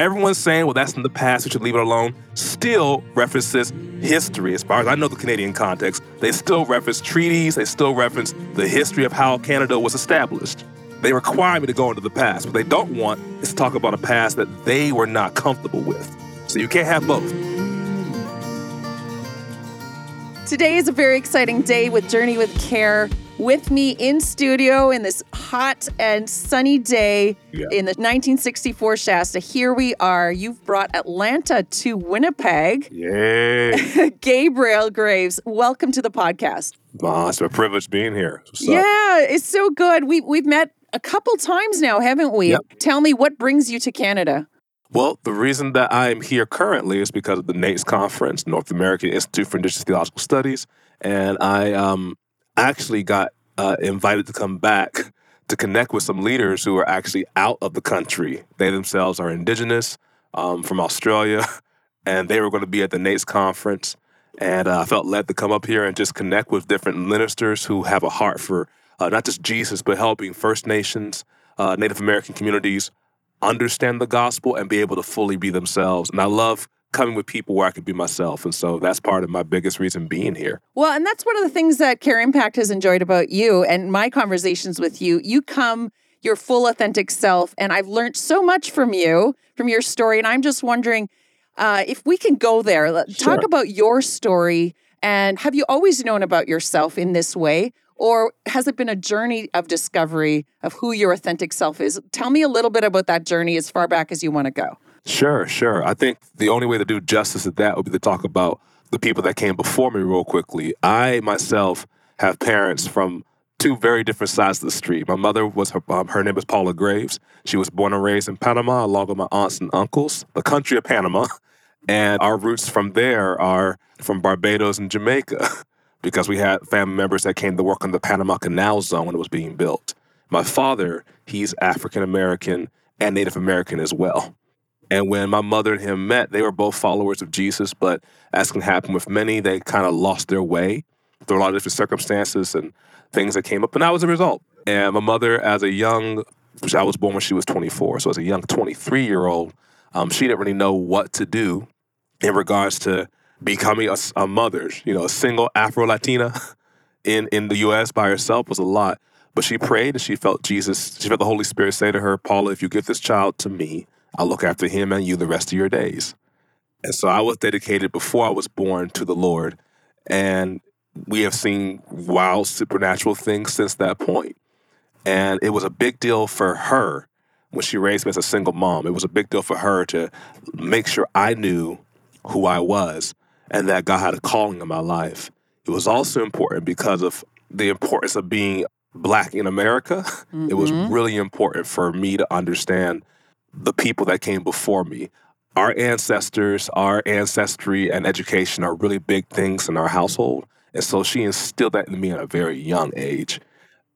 everyone's saying, well, that's in the past, we should leave it alone, still references history. As far as I know the Canadian context, they still reference treaties, they still reference the history of how Canada was established. They require me to go into the past. What they don't want is to talk about a past that they were not comfortable with. So you can't have both. Today is a very exciting day with Journey with Care. With me in studio in this hot and sunny day Yeah. in the 1964 Shasta. Here we are. You've brought Atlanta to Winnipeg. Yay. Gabriel Greaves, welcome to the podcast. oh, it's a privilege being here. Yeah, it's so good. We we've met a couple times now, haven't we? Yep. Tell me what brings you to Canada. Well, the reason that I am here currently is because of the NAIITS conference, North American Institute for Indigenous Theological Studies, and I um, actually got uh, invited to come back to connect with some leaders who are actually out of the country. They themselves are Indigenous um, from Australia, and they were going to be at the NAIITS conference. And uh, I felt led to come up here and just connect with different ministers who have a heart for uh, not just Jesus, but helping First Nations, uh, Native American communities understand the gospel and be able to fully be themselves. And I love coming with people where I could be myself. And so that's part of my biggest reason being here. Well, and that's one of the things that Care Impact has enjoyed about you and my conversations with you. You come your full authentic self, and I've learned so much from you, from your story. And I'm just wondering uh, if we can go there. Talk Sure. about your story. And have you always known about yourself in this way? Or has it been a journey of discovery of who your authentic self is? Tell me a little bit about that journey as far back as you want to go. Sure, sure. I think the only way to do justice to that would be to talk about the people that came before me real quickly. I myself have parents from two very different sides of the street. My mother was her, um, her name is Paula Graves. She was born and raised in Panama, along with my aunts and uncles, the country of Panama. And our roots from there are from Barbados and Jamaica, because we had family members that came to work on the Panama Canal Zone when it was being built. My father, he's African American and Native American as well. And when my mother and him met, they were both followers of Jesus, but as can happen with many, they kind of lost their way through a lot of different circumstances and things that came up. And that was the result. And my mother, as a young, I was born when she was 24, so as a young 23 year old, um, she didn't really know what to do in regards to becoming a mother. You know, a single Afro Latina in, in the US by herself was a lot. But she prayed and she felt Jesus, she felt the Holy Spirit say to her, Paula, if you give this child to me, I'll look after him and you the rest of your days. And so I was dedicated before I was born to the Lord. And we have seen wild supernatural things since that point. And it was a big deal for her when she raised me as a single mom. It was a big deal for her to make sure I knew who I was and that God had a calling in my life. It was also important because of the importance of being black in America. It was Mhm. really important for me to understand the people that came before me. Our ancestors, our ancestry, and education are really big things in our household. And so she instilled that in me at a very young age.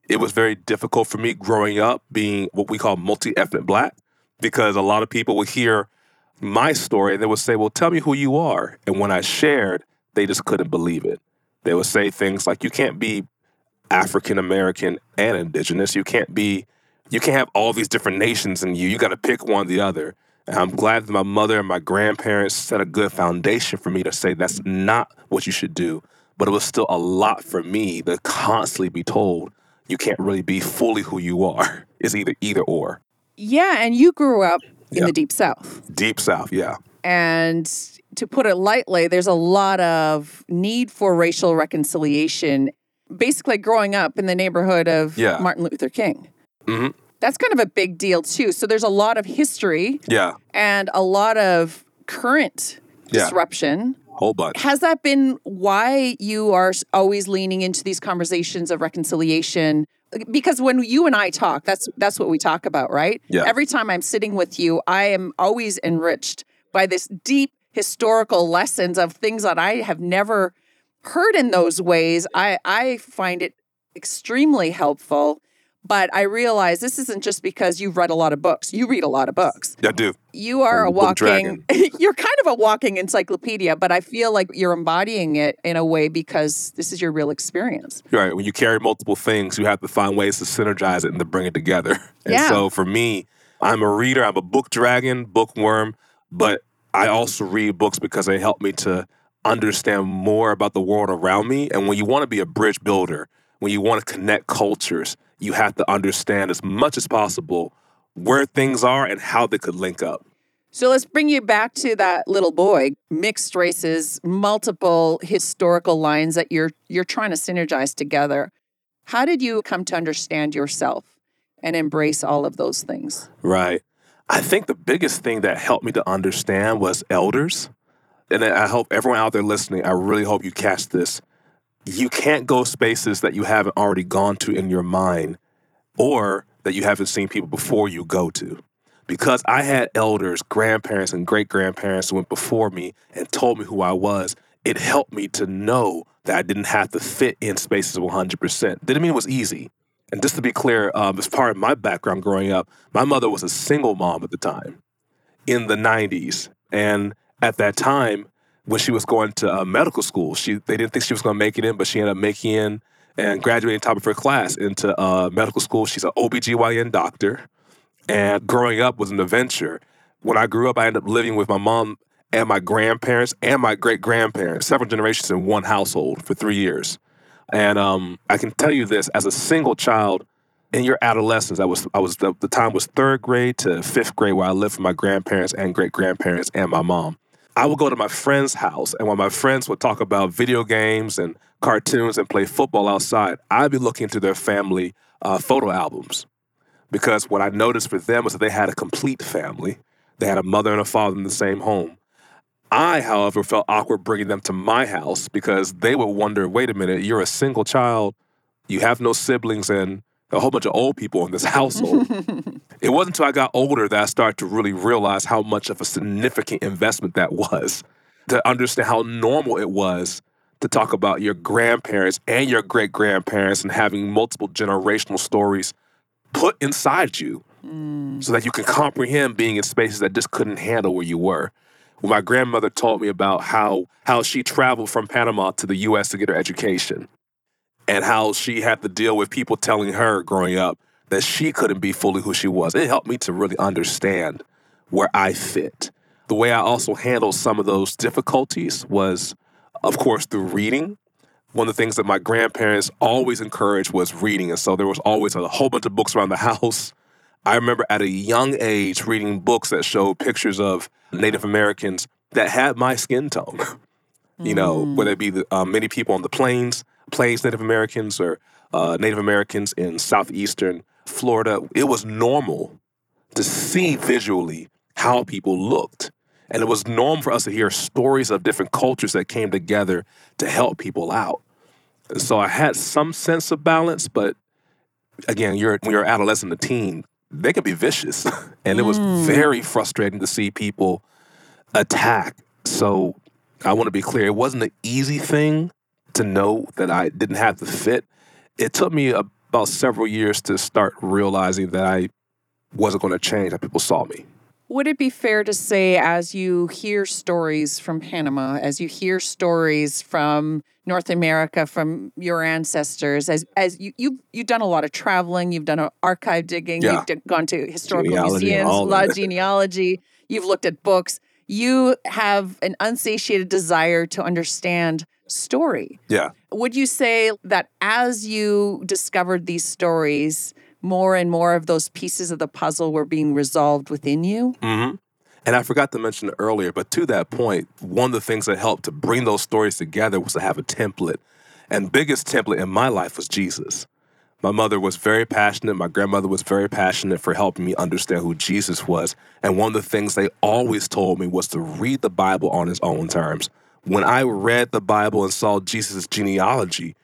It was very difficult for me growing up being what we call multi ethnic black because a lot of people would hear my story and they would say, Well, tell me who you are. And when I shared, they just couldn't believe it. They would say things like, You can't be African American and indigenous. You can't be, you can't have all these different nations in you. You got to pick one or the other. And I'm glad that my mother and my grandparents set a good foundation for me to say that's not what you should do. But it was still a lot for me to constantly be told you can't really be fully who you are. It's either either or. Yeah, and you grew up in Yeah. the Deep South. Deep South, yeah. And to put it lightly, there's a lot of need for racial reconciliation. Basically, growing up in the neighborhood of Yeah. Martin Luther King. Mhm. That's kind of a big deal, too. So there's a lot of history Yeah. and a lot of current Yeah. disruption. Whole bunch. Has that been why you are always leaning into these conversations of reconciliation? Because when you and I talk, that's that's what we talk about, right? Yeah. Every time I'm sitting with you, I am always enriched by this deep historical lessons of things that I have never heard in those ways. I I find it extremely helpful. But I realize this isn't just because you've read a lot of books. You read a lot of books I do. you are I'm a walking you're kind of a walking encyclopedia but i feel like you're embodying it in a way because this is your real experience Right. When you carry multiple things, you have to find ways to synergize it and to bring it together. And Yeah. so for me, I'm a reader, I'm a book dragon, bookworm, but I also read books because they help me to understand more about the world around me. And when you want to be a bridge builder, when you want to connect cultures, you have to understand as much as possible where things are and how they could link up. So let's bring you back to that little boy, mixed races, multiple historical lines that you're you're trying to synergize together. How did you come to understand yourself and embrace all of those things? Right. I think the biggest thing that helped me to understand was elders. And I hope everyone out there listening, I really hope you catch this. You can't go spaces that you haven't already gone to in your mind or that you haven't seen people before you go to because I had elders, grandparents, and great grandparents who went before me and told me who I was, it helped me to know that I didn't have to fit in spaces 100%. Didn't mean it was easy. And just to be clear, um, as part of my background growing up, my mother was a single mom at the time in the 90s. And at that time, when she was going to uh, medical school, she they didn't think she was going to make it in, but she ended up making in and graduating top of her class into uh, medical school. She's an OBGYN doctor and growing up was an adventure. When I grew up, I ended up living with my mom and my grandparents and my great grandparents, several generations in one household for three years. And um, I can tell you this: as a single child in your adolescence, I was I was the, the time was third grade to fifth grade where I lived with my grandparents and great grandparents and my mom. I would go to my friend's house, and while my friends would talk about video games and cartoons and play football outside, I'd be looking through their family uh, photo albums because what I noticed for them was that they had a complete family. They had a mother and a father in the same home. I, however, felt awkward bringing them to my house because they would wonder wait a minute, you're a single child, you have no siblings, and a whole bunch of old people in this household. it wasn't until I got older that I started to really realize how much of a significant investment that was, to understand how normal it was to talk about your grandparents and your great grandparents and having multiple generational stories put inside you mm. so that you can comprehend being in spaces that just couldn't handle where you were. When my grandmother told me about how how she traveled from Panama to the US to get her education and how she had to deal with people telling her growing up that she couldn't be fully who she was. It helped me to really understand where I fit. The way I also handled some of those difficulties was, of course, through reading one of the things that my grandparents always encouraged was reading. And so there was always a whole bunch of books around the house. I remember at a young age reading books that showed pictures of Native Americans that had my skin tone. you know, whether it be the, um, many people on the plains, plains Native Americans, or uh, Native Americans in southeastern Florida. It was normal to see visually how people looked. And it was normal for us to hear stories of different cultures that came together to help people out. And so I had some sense of balance, but again, you're when you're an adolescent, a teen, they can be vicious. and it was mm. very frustrating to see people attack. So I want to be clear, it wasn't an easy thing to know that I didn't have the fit. It took me about several years to start realizing that I wasn't going to change how people saw me. Would it be fair to say, as you hear stories from Panama, as you hear stories from North America, from your ancestors, as as you you've, you've done a lot of traveling, you've done archive digging, yeah. you've gone to historical genealogy museums, a lot of genealogy, you've looked at books. You have an unsatiated desire to understand story. Yeah. Would you say that as you discovered these stories? more and more of those pieces of the puzzle were being resolved within you. Mm-hmm. And I forgot to mention earlier, but to that point, one of the things that helped to bring those stories together was to have a template. And biggest template in my life was Jesus. My mother was very passionate. My grandmother was very passionate for helping me understand who Jesus was. And one of the things they always told me was to read the Bible on its own terms. When I read the Bible and saw Jesus' genealogy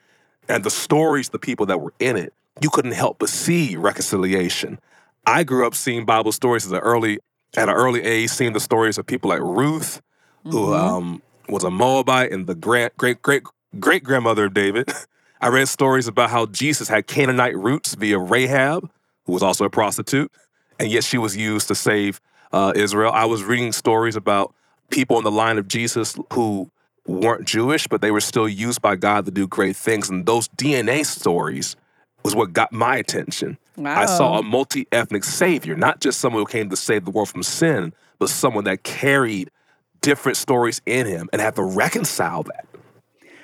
and the stories, the people that were in it, you couldn't help but see reconciliation. I grew up seeing Bible stories at an early at an early age, seeing the stories of people like Ruth, mm-hmm. who um, was a Moabite and the great great great great grandmother of David. I read stories about how Jesus had Canaanite roots via Rahab, who was also a prostitute, and yet she was used to save uh, Israel. I was reading stories about people in the line of Jesus who weren't Jewish, but they were still used by God to do great things. And those DNA stories was what got my attention. I saw a multi ethnic savior, not just someone who came to save the world from sin, but someone that carried different stories in him and had to reconcile that.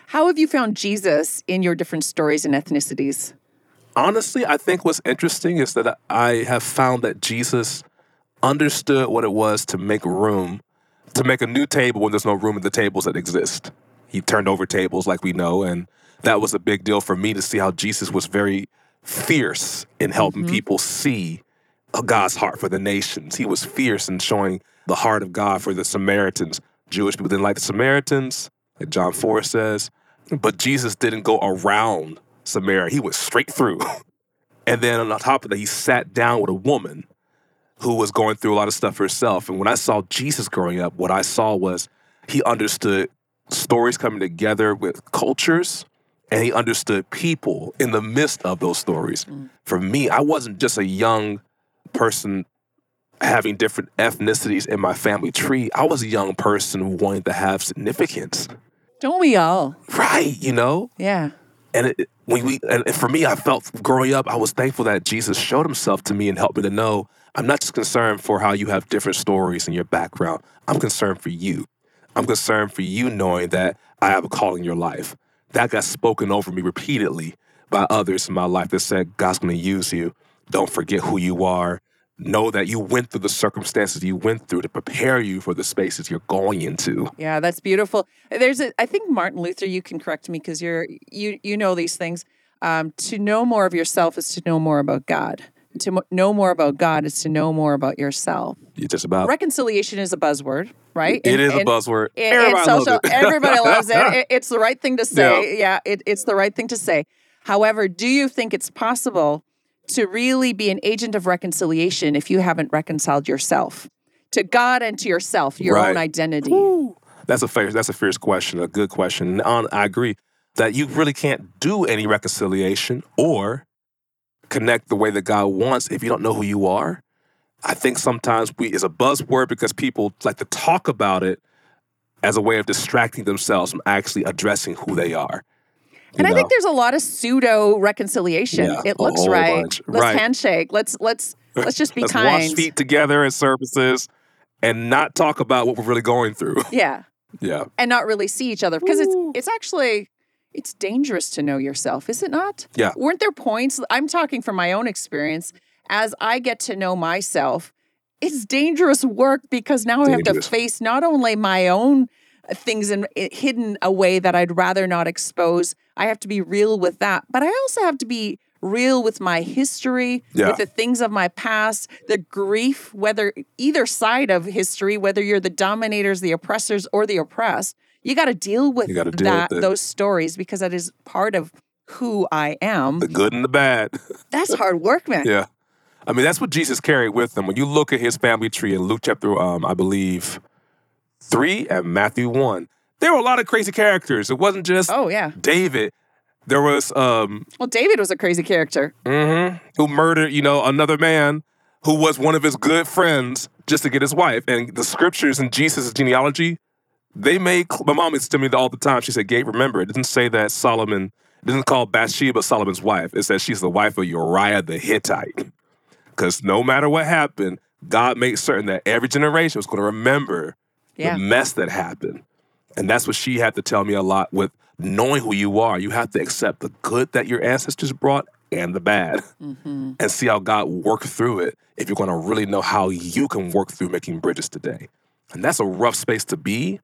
How have you found Jesus in your different stories and ethnicities? Honestly, I think what's interesting is that I have found that Jesus understood what it was to make room, to make a new table when there's no room at the tables that exist. He turned over tables like we know, and that was a big deal for me to see how Jesus was very fierce in helping mm-hmm. people see uh, God's heart for the nations. He was fierce in showing the heart of God for the Samaritans. Jewish people didn't like the Samaritans, like John 4 says, but Jesus didn't go around Samaria. He went straight through. And then on top of that, he sat down with a woman who was going through a lot of stuff herself. And when I saw Jesus growing up, what I saw was he understood stories coming together with cultures and he understood people in the midst of those stories. Mm. For me, I wasn't just a young person having different ethnicities in my family tree. I was a young person wanting to have significance. Don't we all? Right, you know? Yeah. And it, when we, and for me, I felt growing up, I was thankful that Jesus showed himself to me and helped me to know I'm not just concerned for how you have different stories in your background. I'm concerned for you. I'm concerned for you knowing that I have a call in your life. That got spoken over me repeatedly by others in my life that said, God's going to use you. Don't forget who you are. Know that you went through the circumstances you went through to prepare you for the spaces you're going into. Yeah, that's beautiful. There's a I think Martin Luther, you can correct me because you're you you know these things. Um, to know more of yourself is to know more about God. To know more about God is to know more about yourself. You just about. Reconciliation is a buzzword, right? It And- is a and- buzzword. in- in Everybody loves social- it. everybody loves it. It- It's the right thing to say. Yeah, it, it's the right thing to say. However, do you think it's possible to really be an agent of reconciliation if you haven't reconciled yourself to God and to yourself, your own Right. identity? That's a fair, that's a fierce question, a good question. On, I agree that you really can't do any reconciliation or connect the way that God wants if you don't know who you are. I think sometimes we is a buzzword because people like to talk about it as a way of distracting themselves from actually addressing who they are. You And I think there's a lot of pseudo reconciliation. Yeah, it looks right. bunch. Let's Right. handshake. Let's let's let's just be let's kind. wash feet together in services and not talk about what we're really going through. Yeah. yeah. And not really see each other because it's it's actually it's dangerous to know yourself, is it not? Yeah. Weren't there points I'm talking from my own experience as I get to know myself, it's dangerous work because now I have to face not only my own things in, hidden away that I'd rather not expose. I have to be real with that, but I also have to be real with my history, Yeah. with the things of my past, the grief, whether either side of history, whether you're the dominators, the oppressors, or the oppressed, you got to deal with deal that with those stories because that is part of who I am. The good and the bad. That's hard work, man. Yeah. I mean, that's what Jesus carried with him. When you look at his family tree in Luke chapter, um, I believe, three and Matthew one, there were a lot of crazy characters. It wasn't just Oh yeah. David. There was um, Well, David was a crazy character. mhm, who murdered, you know, another man who was one of his good friends just to get his wife. And the scriptures in Jesus' genealogy, they made. My mom used to tell me all the time. She said, "Gabe, remember, it didn't say that Solomon." It doesn't call Bathsheba Solomon's wife. It says she's the wife of Uriah the Hittite. Because no matter what happened, God made certain that every generation was going to remember Yeah. the mess that happened. And that's what she had to tell me a lot with knowing who you are. You have to accept the good that your ancestors brought and the bad Mm-hmm. and see how God worked through it if you're going to really know how you can work through making bridges today. And that's a rough space to be.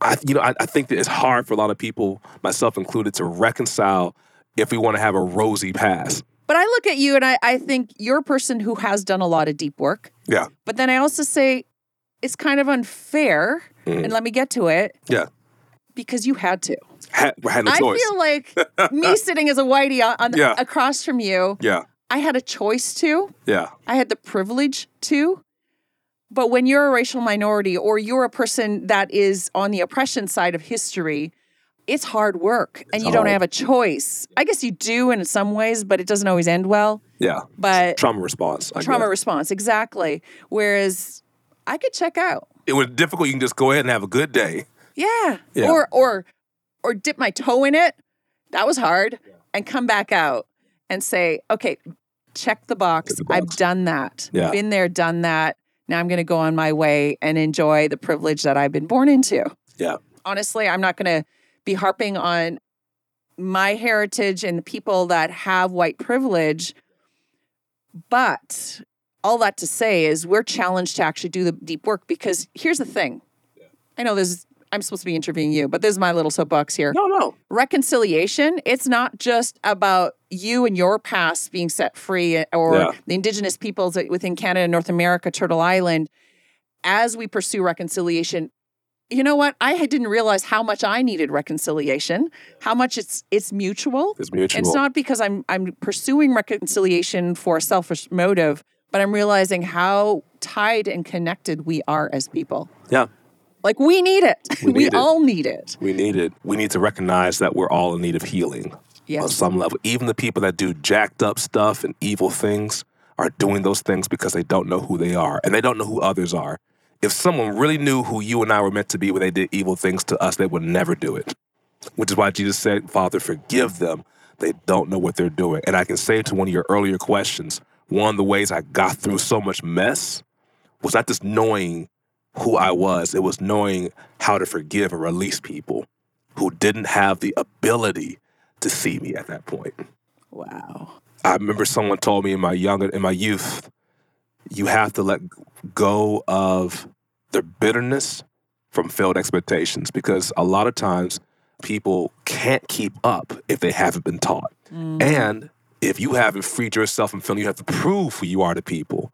I, you know, I, I think that it's hard for a lot of people, myself included, to reconcile if we want to have a rosy past. But I look at you and I, I think you're a person who has done a lot of deep work. Yeah. But then I also say it's kind of unfair, Mhm. and let me get to it, Yeah. because you had to. Had, had no choice. I choice. feel like me sitting as a whitey on, on Yeah. across from you, yeah. I had a choice to. Yeah. I had the privilege to. But when you're a racial minority or you're a person that is on the oppression side of history, it's hard work and you don't have a choice. I guess you do in some ways, but it doesn't always end well. Yeah. But Trauma response. I trauma guess. response, exactly. Whereas I could check out. it was difficult. You can just go ahead and have a good day. Yeah. Yeah. Or or or dip my toe in it. That was hard. And come back out. and say, okay, check the box. Check the I've done that. Yeah. Been there, done that. Now I'm going to go on my way and enjoy the privilege that I've been born into. Yeah. Honestly, I'm not going to be harping on my heritage and the people that have white privilege. But all that to say is we're challenged to actually do the deep work because here's the thing. I know this is, I'm supposed to be interviewing you, but this is my little soapbox here No, no. reconciliation it's not just about you and your past being set free uh, or Yeah. the indigenous peoples within canada and north america turtle island as we pursue reconciliation you know what i didn't realize how much i needed reconciliation how much it's it's mutual It's mutual. it's not because i'm i'm pursuing reconciliation for a selfish motive but i'm realizing how tied and connected we are as people yeah. Like we need it We we, it. all need it We need it. We need to recognize that we're all in need of healing on some level. Even the people that do jacked up stuff and evil things are doing those things because they don't know who they are and they don't know who others are. If someone really knew who you and I were meant to be when they did evil things to us, they would never do it. Which is why Jesus said, Father, forgive them. They don't know what they're doing. And I can say to one of your earlier questions, one of the ways I got through so much mess was not just knowing who I was, it was knowing how to forgive and release people who didn't have the ability to see me at that point. wow I remember someone told me in my young in my youth, you have to let go of the bitterness from failed expectations because a lot of times people can't keep up if they haven't been taught. Mm. And if you haven't freed yourself from feeling you have to prove who you are to people,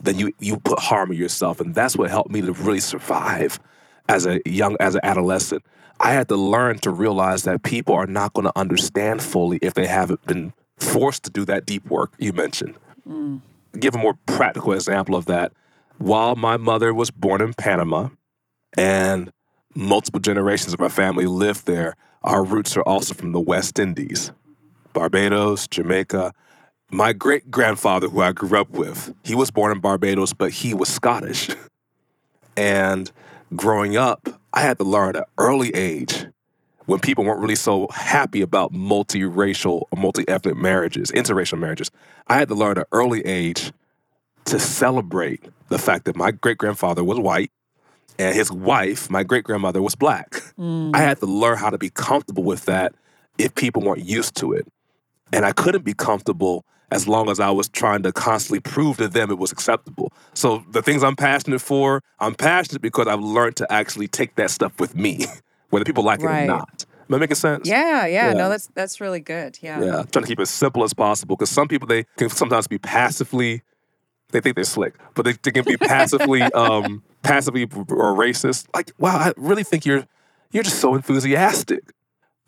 then you you put harm in yourself. And that's what helped me to really survive as a young as an adolescent. I had to learn to realize that people are not going to understand fully if they haven't been forced to do that deep work you mentioned. Mm. Give a more practical example of that. While my mother was born in Panama and multiple generations of our family lived there, our roots are also from the West Indies, Barbados, Jamaica. My great grandfather, who I grew up with, he was born in Barbados, but he was Scottish. And growing up, I had to learn at an early age when people weren't really so happy about multiracial or multi-ethnic marriages, interracial marriages. I had to learn at an early age to celebrate the fact that my great grandfather was white and his wife, my great grandmother, was black. I mm. had to learn how to be comfortable with that if people weren't used to it. And I couldn't be comfortable as long as I was trying to constantly prove to them it was acceptable. So the things I'm passionate for, I'm passionate because I've learned to actually take that stuff with me, whether people like it or not. Am I making sense? Yeah, yeah, Yeah. no, that's that's really good. Yeah. Yeah, trying to keep it as simple as possible because some people they can sometimes be passively, they think they're slick, but they, they can be passively, um, passively or racist. Like, wow, I really think you're you're just so enthusiastic.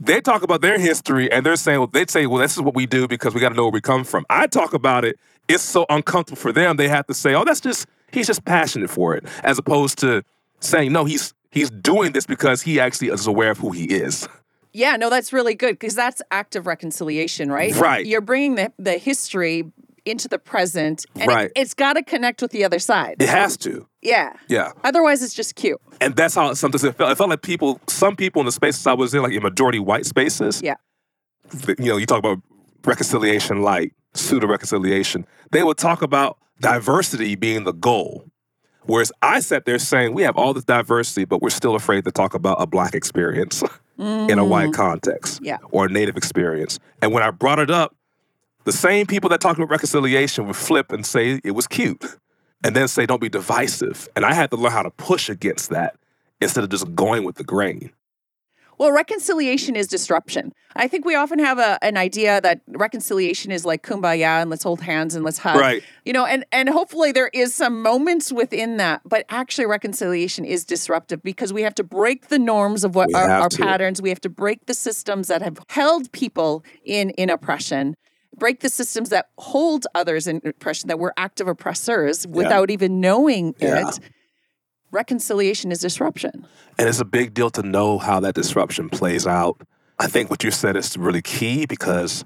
They talk about their history and they're saying, well, they'd say, well, this is what we do because we got to know where we come from. I talk about it. It's so uncomfortable for them. They have to say, oh, that's just he's just passionate for it, as opposed to saying, no, he's he's doing this because he actually is aware of who he is. Yeah, no, that's really good because that's active reconciliation, right? Right. You're bringing the, the history into the present and Right. it, it's got to connect with the other side. It has to. Yeah. Yeah. Otherwise, it's just cute. And that's how sometimes it felt. It felt like people, some people in the spaces I was in, like in majority white spaces, Yeah. you know, you talk about reconciliation light, pseudo reconciliation. They would talk about diversity being the goal. Whereas I sat there saying, we have all this diversity, but we're still afraid to talk about a black experience in a white mm. context Yeah. or a native experience. And when I brought it up, the same people that talked about reconciliation would flip and say it was cute and then say, don't be divisive. And I had to learn how to push against that instead of just going with the grain. Well, reconciliation is disruption. I think we often have a, an idea that reconciliation is like kumbaya and let's hold hands and let's hug. Right. You know, and and hopefully there is some moments within that, but actually reconciliation is disruptive because we have to break the norms of what We our, our patterns. We have to break the systems that have held people in in oppression. Break the systems that hold others in oppression, that we're active oppressors without even knowing Yeah. it. Reconciliation is disruption. And it's a big deal to know how that disruption plays out. I think what you said is really key because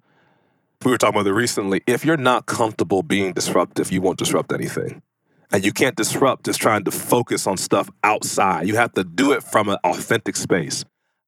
we were talking about it recently. If you're not comfortable being disruptive, you won't disrupt anything. And you can't disrupt just trying to focus on stuff outside. You have to do it from an authentic space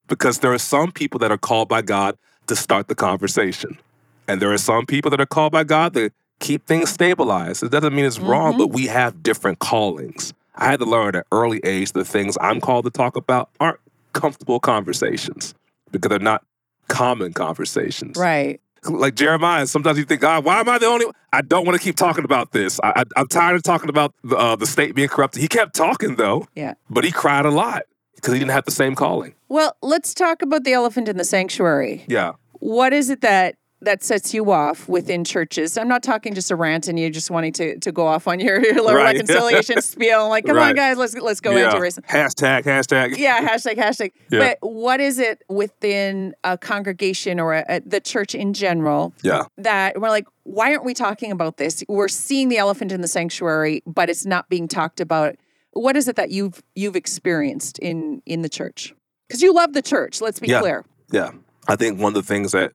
because there are some people that are called by God to start the conversation. And there are some people that are called by God to keep things stabilized. It doesn't mean it's wrong, but we have different callings. I had to learn at an early age the things I'm called to talk about aren't comfortable conversations because they're not common conversations. Right. Like Jeremiah, sometimes you think, God, why am I the only one? I don't want to keep talking about this. I, I'm tired of talking about the, uh, the state being corrupted. He kept talking, though, Yeah. but he cried a lot because he didn't have the same calling. Well, let's talk about the elephant in the sanctuary. Yeah. What is it that that sets you off within churches? I'm not talking just a rant and you just wanting to to go off on your, your Right. reconciliation spiel. Like, come on, guys, let's let's go yeah. into racism. Hashtag, hashtag. Yeah, hashtag hashtag. Yeah. But what is it within a congregation or a, a, the church in general Yeah. that we're like, why aren't we talking about this? We're seeing the elephant in the sanctuary, but it's not being talked about. What is it that you've you've experienced in in the church? Because you love the church. Let's be Yeah. clear. Yeah. I think one of the things that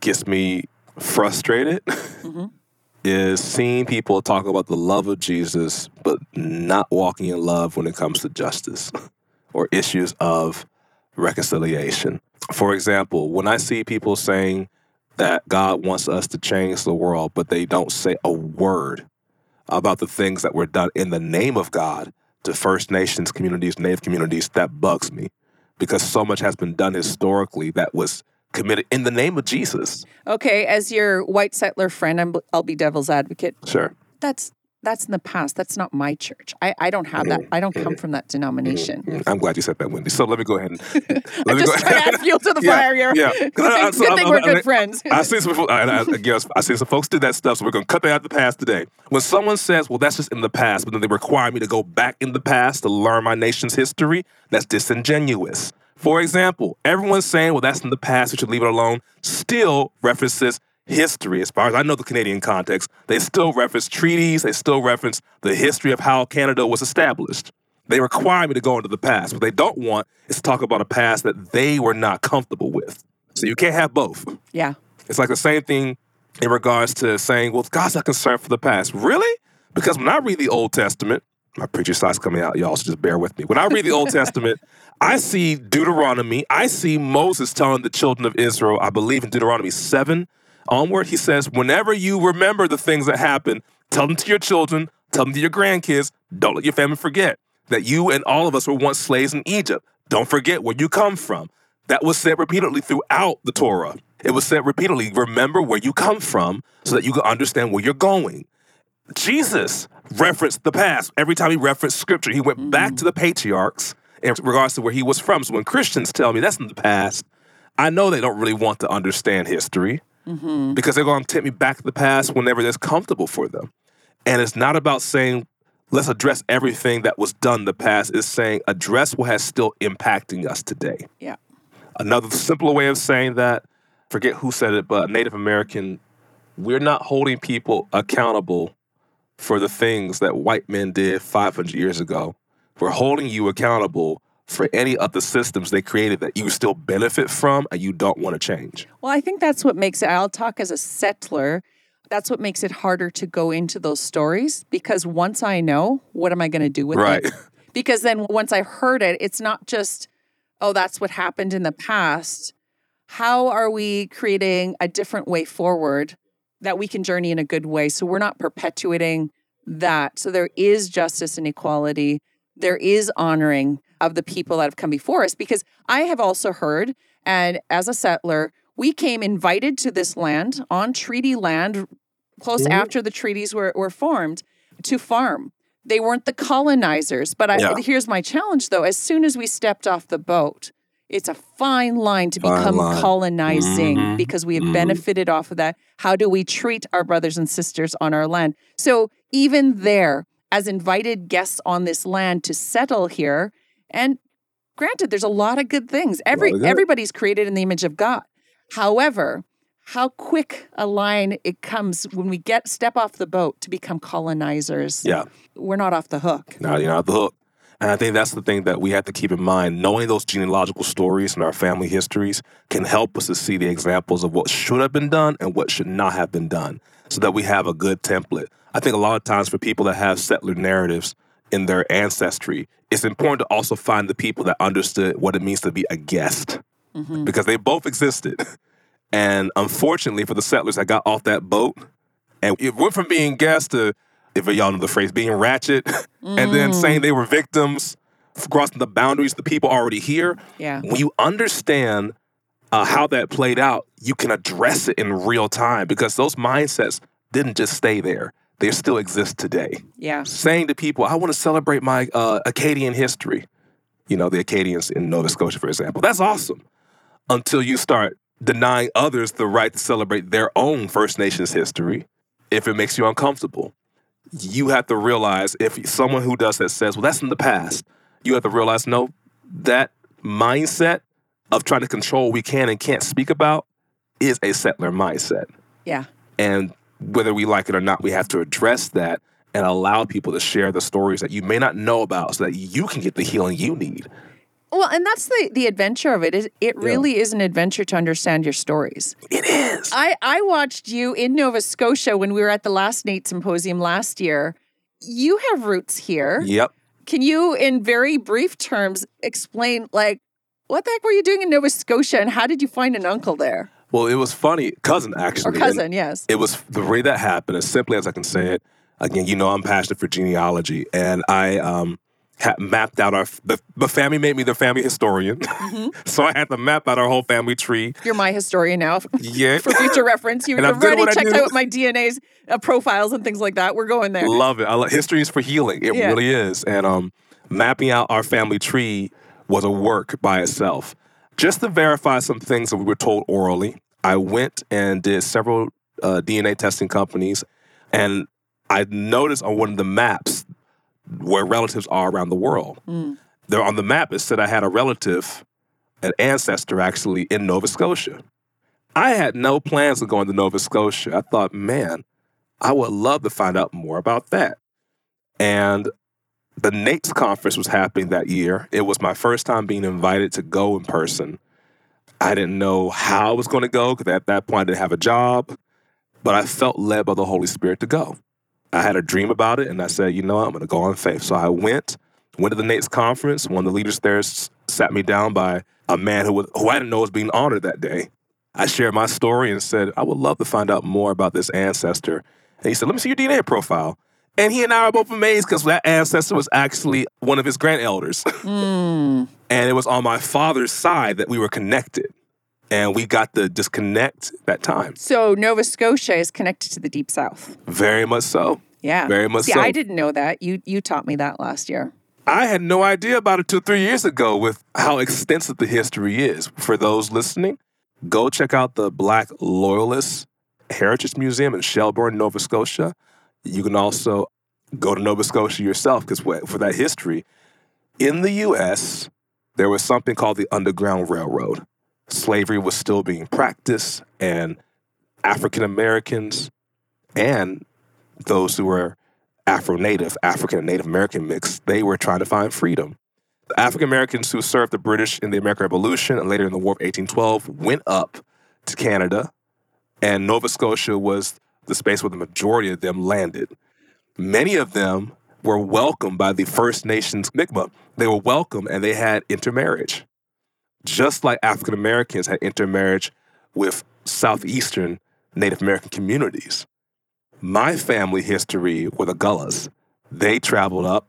gets me frustrated Mhm. is seeing people talk about the love of Jesus, but not walking in love when it comes to justice or issues of reconciliation. For example, when I see people saying that God wants us to change the world, but they don't say a word about the things that were done in the name of God to First Nations communities, Native communities, that bugs me because so much has been done historically that was committed in the name of Jesus. Okay, as your white settler friend, I'm, I'll be devil's advocate. Sure. That's that's in the past. That's not my church. I, I don't have that. I don't come from that denomination. Mm, I'm glad you said that, Wendy. So let me go ahead and let me just go to add fuel to the Yeah, fire here. yeah. Good I- I- thing, so good thing we're I'm- good friends. I see some. I, I, I guess I see some folks did that stuff, so we're gonna cut that out of the past today. When someone says, "Well, that's just in the past," but then they require me to go back in the past to learn my nation's history, that's disingenuous. For example, everyone's saying, "Well, that's in the past; we should leave it alone." Still references history, as far as I know the Canadian context. They still reference treaties. They still reference the history of how Canada was established. They require me to go into the past. What they don't want is to talk about a past that they were not comfortable with. So you can't have both. yeah. It's like the same thing in regards to saying, well, God's not concerned for the past. Really? Because when I read the Old Testament, my preacher side's coming out, y'all, so just bear with me. When I read the Old Testament, I see Deuteronomy. I see Moses telling the children of Israel, I believe in Deuteronomy 7 onward, he says, whenever you remember the things that happened, tell them to your children, tell them to your grandkids, don't let your family forget that you and all of us were once slaves in Egypt. Don't forget where you come from. That was said repeatedly throughout the Torah. It was said repeatedly, remember where you come from so that you can understand where you're going. Jesus referenced the past. Every time he referenced scripture, he went back mm-hmm. to the patriarchs in regards to where he was from. So when Christians tell me that's in the past, I know they don't really want to understand history mm-hmm. because they're going to take me back to the past whenever that's comfortable for them. And it's not about saying, let's address everything that was done in the past. It's saying, address what has still impacting us today. Yeah. Another simpler way of saying that, forget who said it, but Native American, we're not holding people accountable for the things that white men did 500 years ago. We're holding you accountable for any of the systems they created that you still benefit from and you don't want to change. Well, I think that's what makes it, I'll talk as a settler. That's what makes it harder to go into those stories because once I know, what am I going to do with Right. it? Because then once I heard it, it's not just, oh, that's what happened in the past. How are we creating a different way forward that we can journey in a good way? So we're not perpetuating that. So there is justice and equality. There is honoring of the people that have come before us because I have also heard, and as a settler, we came invited to this land on treaty land close Mhm. after the treaties were, were formed to farm. They weren't the colonizers. But I, Yeah. here's my challenge though. As soon as we stepped off the boat, it's a fine line to Fine become line. colonizing Mhm. because we have Mhm. benefited off of that. How do we treat our brothers and sisters on our land? So even there, as invited guests on this land to settle here, and granted, there's a lot of good things. Every good. everybody's created in the image of God. However, how quick a line it comes when we get step off the boat to become colonizers. Yeah. We're not off the hook. No, you're not the hook. And I think that's the thing that we have to keep in mind. Knowing those genealogical stories and our family histories can help us to see the examples of what should have been done and what should not have been done so that we have a good template. I think a lot of times for people that have settler narratives in their ancestry, it's important to also find the people that understood what it means to be a guest Mhm. because they both existed. And unfortunately for the settlers that got off that boat, and it went from being gas to, if y'all know the phrase, being ratchet, and then saying they were victims, crossing the boundaries, the people already here. Yeah. When you understand uh, how that played out, you can address it in real time because those mindsets didn't just stay there. They still exist today. Yeah. Saying to people, I want to celebrate my uh, Acadian history, you know, the Acadians in Nova Scotia, for example. That's awesome. Until you start denying others the right to celebrate their own First Nations history if it makes you uncomfortable. You have to realize if someone who does that says, well, that's in the past, you have to realize, no, that mindset of trying to control what we can and can't speak about is a settler mindset. Yeah. And whether we like it or not, we have to address that and allow people to share the stories that you may not know about so that you can get the healing you need. Well, and that's the the adventure of it. it really is an adventure to understand your stories. It is. I I watched you in Nova Scotia when we were at the last Nate symposium last year. You have roots here. Yep. Can you, in very brief terms, explain like what the heck were you doing in Nova Scotia and how did you find an uncle there Well, it was funny. Cousin, actually. or And cousin? Yes. It was the way that happened, as simply as I can say it. Again, you know, I'm passionate for genealogy, and I um, mapped out our the, the family made me the family historian, so I had to map out our whole family tree. You're my historian now. Yeah, For future reference, you And I've already checked out my DNA's uh, profiles and things like that. We're going there. love it. I love, history is for healing. It Yeah. really is. And um, mapping out our family tree was a work by itself. Just to verify some things that we were told orally, I went and did several uh, DNA testing companies, and I noticed on one of the maps where relatives are around the world. Mm. There on the map, it said I had a relative, an ancestor actually in Nova Scotia. I had no plans of going to Nova Scotia. I thought, man, I would love to find out more about that. And the NAIITS conference was happening that year. It was my first time being invited to go in person. I didn't know how I was going to go because at that point I didn't have a job, but I felt led by the Holy Spirit to go. I had a dream about it and I said, you know what, I'm going to go on faith. So I went, went to the NAIITS conference. One of the leaders there sat me down by a man who, was, who I didn't know was being honored that day. I shared my story and said, I would love to find out more about this ancestor. And he said, Let me see your DNA profile. And he and I are both amazed because that ancestor was actually one of his grand elders. Mm. and it was on my father's side that we were connected. And we got to disconnect that time. So Nova Scotia is connected to the Deep South. Very much so. Yeah. Very much See, so. I didn't know that. You you taught me that last year. I had no idea about it two, three years ago with how extensive the history is. For those listening, go check out the Black Loyalist Heritage Museum in Shelburne, Nova Scotia. You can also go to Nova Scotia yourself because for that history, in the US, there was something called the Underground Railroad. Slavery was still being practiced, and African Americans and those who were Afro Native, African and Native American mix, they were trying to find freedom. The African Americans who served the British in the American Revolution and later in the War of 1812 went up to Canada, and Nova Scotia was the space where the majority of them landed. Many of them were welcomed by the First Nations Mi'kmaq. They were welcome and they had intermarriage, just like African Americans had intermarriage with Southeastern Native American communities. My family history were the Gullas. They traveled up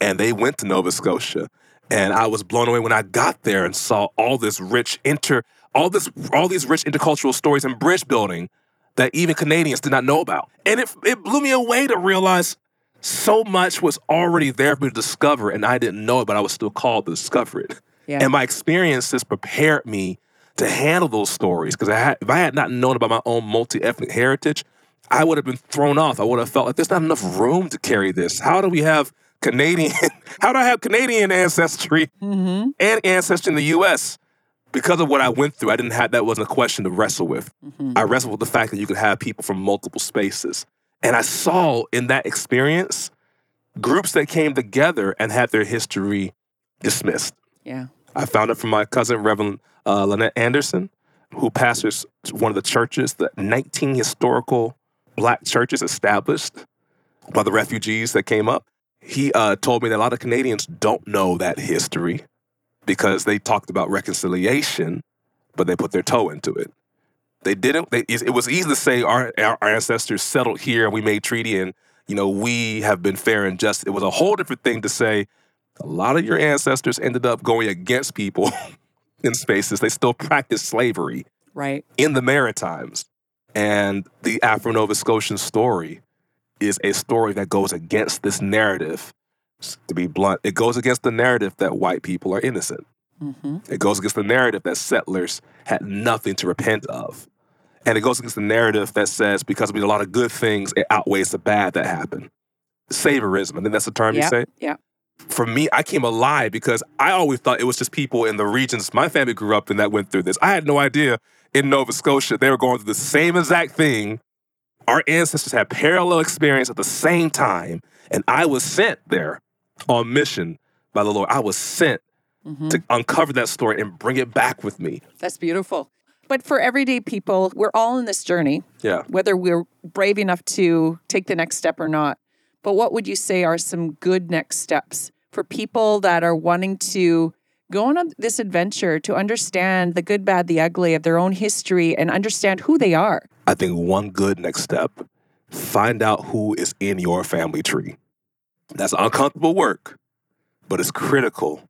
and they went to Nova Scotia. And I was blown away when I got there and saw all this rich inter all this all these rich intercultural stories and bridge building that even Canadians did not know about. And it it blew me away to realize so much was already there for me to discover and I didn't know it, but I was still called to discover it. Yeah. And my experiences prepared me to handle those stories. Because if I had not known about my own multi ethnic heritage, I would have been thrown off. I would have felt like there's not enough room to carry this. How do we have Canadian? How do I have Canadian ancestry Mm-hmm. and ancestry in the U.S.? Because of what I went through, I didn't have that wasn't a question to wrestle with. Mm-hmm. I wrestled with the fact that you could have people from multiple spaces, and I saw in that experience groups that came together and had their history dismissed. Yeah. I found it from my cousin, Reverend uh, Lynette Anderson, who pastors one of the churches, the 19 historical black churches established by the refugees that came up. He uh, told me that a lot of Canadians don't know that history because they talked about reconciliation, but they put their toe into it. They didn't. They, it was easy to say our, our ancestors settled here and we made treaty and you know we have been fair and just. It was a whole different thing to say a lot of your ancestors ended up going against people in spaces. They still practiced slavery Right. in the Maritimes. And the Afro Nova Scotian story is a story that goes against this narrative. To be blunt, it goes against the narrative that white people are innocent. hmm It goes against the narrative that settlers had nothing to repent of. And it goes against the narrative that says because we did a lot of good things, it outweighs the bad that happened. Saviorism, I think that's the term you say Yeah. For me, I came alive because I always thought it was just people in the regions my family grew up in that went through this. I had no idea in Nova Scotia they were going through the same exact thing. Our ancestors had parallel experience at the same time, and I was sent there on mission by the Lord. I was sent hmm to uncover that story and bring it back with me. That's beautiful. But for everyday people, we're all in this journey, Yeah. whether we're brave enough to take the next step or not. But what would you say are some good next steps for people that are wanting to go on this adventure to understand the good, bad, the ugly of their own history and understand who they are? I think one good next step find out who is in your family tree. That's uncomfortable work, but it's critical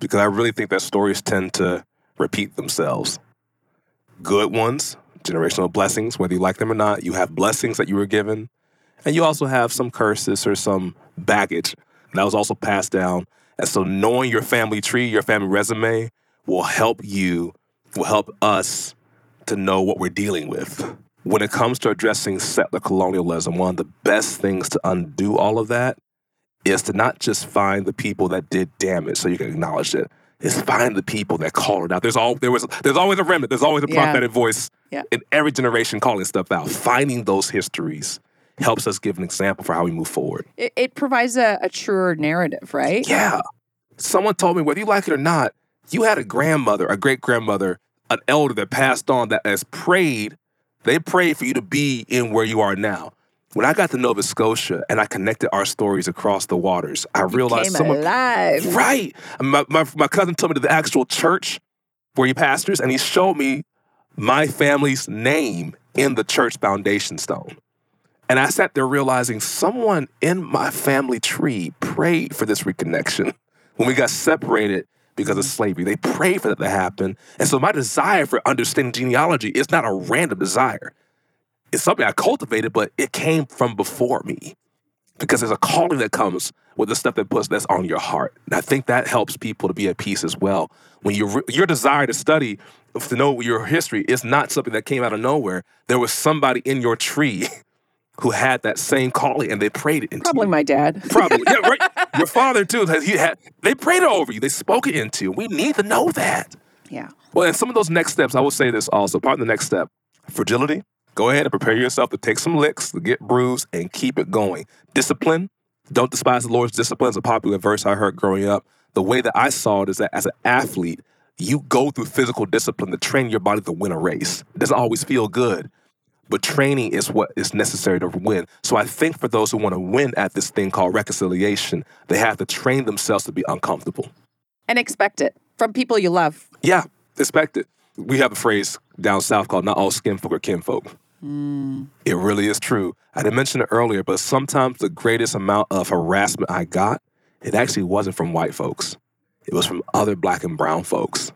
because I really think that stories tend to repeat themselves. Good ones, generational blessings, whether you like them or not, you have blessings that you were given, and you also have some curses or some baggage that was also passed down. And so knowing your family tree, your family resume will help you, will help us to know what we're dealing with. When it comes to addressing settler colonialism, one of the best things to undo all of that is to not just find the people that did damage so you can acknowledge it. Is find the people that called it out. There's all there was there's always a remnant, there's always a Yeah. prophetic voice Yeah. in every generation calling stuff out. Finding those histories helps us give an example for how we move forward. It, it provides a, a truer narrative, right? Yeah. Someone told me, whether you like it or not, you had a grandmother, a great grandmother, an elder that passed on that has prayed. They prayed for you to be in where you are now. When I got to Nova Scotia and I connected our stories across the waters, I realized someone. alive. Right. My, my, my cousin took me to the actual church where he pastors, and he showed me my family's name in the church foundation stone. And I sat there realizing someone in my family tree prayed for this reconnection when we got separated because of slavery. They prayed for that to happen. And so my desire for understanding genealogy is not a random desire. It's something I cultivated, but it came from before me because there's a calling that comes with the stuff that puts that's on your heart. And I think that helps people to be at peace as well. When you re- your desire to study, to know your history, is not something that came out of nowhere. There was somebody in your tree who had that same calling, and they prayed it into Probably you. my dad. Probably, yeah, right. Your father too. He had they prayed over you. They spoke it into you. We need to know that. Yeah. Well, and some of those next steps, I will say this also. Part of the next step, fragility. Go ahead and prepare yourself to take some licks, to get bruised, and keep it going. Discipline. Don't despise the Lord's discipline. Is a popular verse I heard growing up. The way that I saw it is that as an athlete, you go through physical discipline to train your body to win a race. It doesn't always feel good, but training is what is necessary to win. So I think for those who want to win at this thing called reconciliation, they have to train themselves to be uncomfortable. And expect it from people you love. Yeah, expect it. We have a phrase down south called not all skin folk are kinfolk. Hmm. It really is true. I didn't mention it earlier, but sometimes the greatest amount of harassment I got, it actually wasn't from white folks. It was from other black and brown folks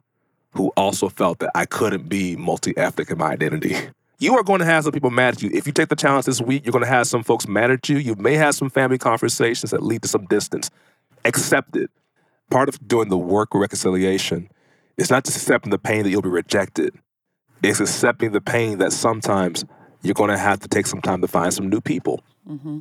who also felt that I couldn't be multi ethnic in my identity. You are going to have some people mad at you. If you take the challenge this week, you're going to have some folks mad at you. You may have some family conversations that lead to some distance. Accept it. Part of doing the work of reconciliation is not just accepting the pain that you'll be rejected, it's accepting the pain that sometimes you're going to have to take some time to find some new people. hmm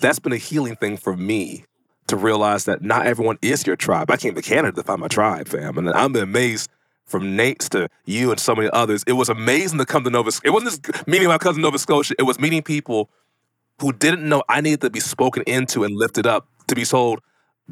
That's been a healing thing for me to realize that not everyone is your tribe. I came to Canada to find my tribe, fam. And I'm amazed from NAIITS to you and so many others. It was amazing to come to Nova Scotia. It wasn't just meeting my cousin Nova Scotia, it was meeting people who didn't know I needed to be spoken into and lifted up to be told,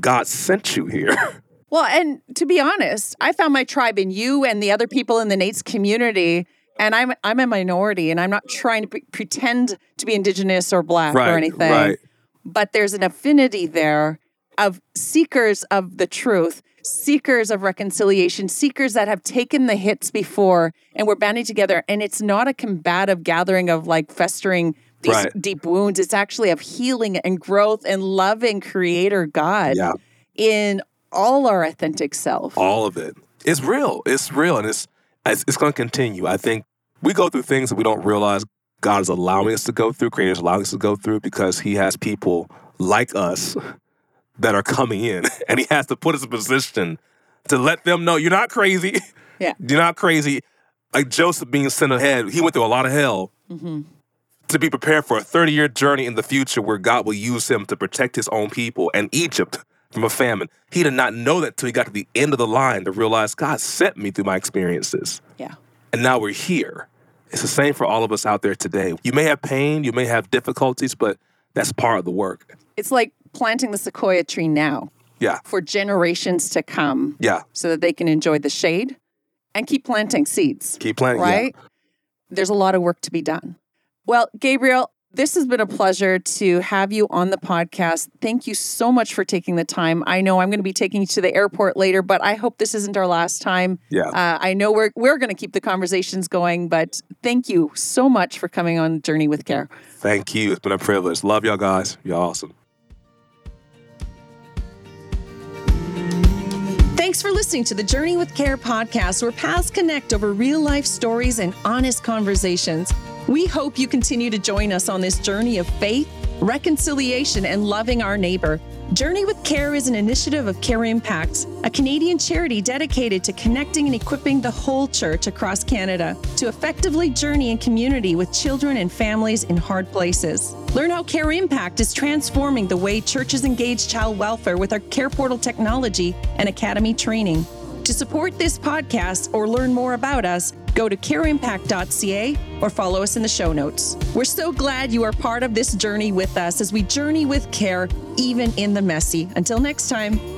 God sent you here. Well, and to be honest, I found my tribe in you and the other people in the NAIITS community. And I'm I'm a minority, and I'm not trying to pre- pretend to be Indigenous or Black or anything. right. But there's an affinity there of seekers of the truth seekers of reconciliation, seekers that have taken the hits before and we're banding together. And it's not a combative gathering of like festering these Right. deep wounds. It's actually of healing and growth and loving Creator God Yeah. in all our authentic self. all of it. It's real. It's real, and it's it's, it's going to continue. I think we go through things that we don't realize God is allowing us to go through. Creator is allowing us to go through because He has people like us that are coming in, and He has to put us in a position to let them know you're not crazy. Yeah. you're not crazy. Like Joseph being sent ahead, he went through a lot of hell Mm-hmm. to be prepared for a 30 year journey in the future where God will use him to protect his own people and Egypt from a famine. He did not know that till he got to the end of the line to realize God sent me through my experiences. Yeah. And now we're here. It's the same for all of us out there today. You may have pain, you may have difficulties, but that's part of the work. It's like planting the sequoia tree now Yeah. for generations to come Yeah. so that they can enjoy the shade and keep planting seeds. Keep planting. yeah. right? There's a lot of work to be done. Well, Gabriel, this has been a pleasure to have you on the podcast. Thank you so much for taking the time. I know I'm going to be taking you to the airport later, but I hope this isn't our last time. Yeah. Uh, I know we're we're going to keep the conversations going, but thank you so much for coming on Journey with Care. Thank you. It's been a privilege. Love y'all guys. Y'all awesome. Thanks for listening to the Journey with Care podcast, where paths connect over real life stories and honest conversations. We hope you continue to join us on this journey of faith, reconciliation, and loving our neighbor. Journey with Care is an initiative of Care Impact, a Canadian charity dedicated to connecting and equipping the whole church across Canada to effectively journey in community with children and families in hard places. Learn how Care Impact is transforming the way churches engage child welfare with our Care Portal technology and Academy training. To support this podcast or learn more about us, go to careimpact.ca or follow us in the show notes. We're so glad you are part of this journey with us as we journey with care, even in the messy. Until next time.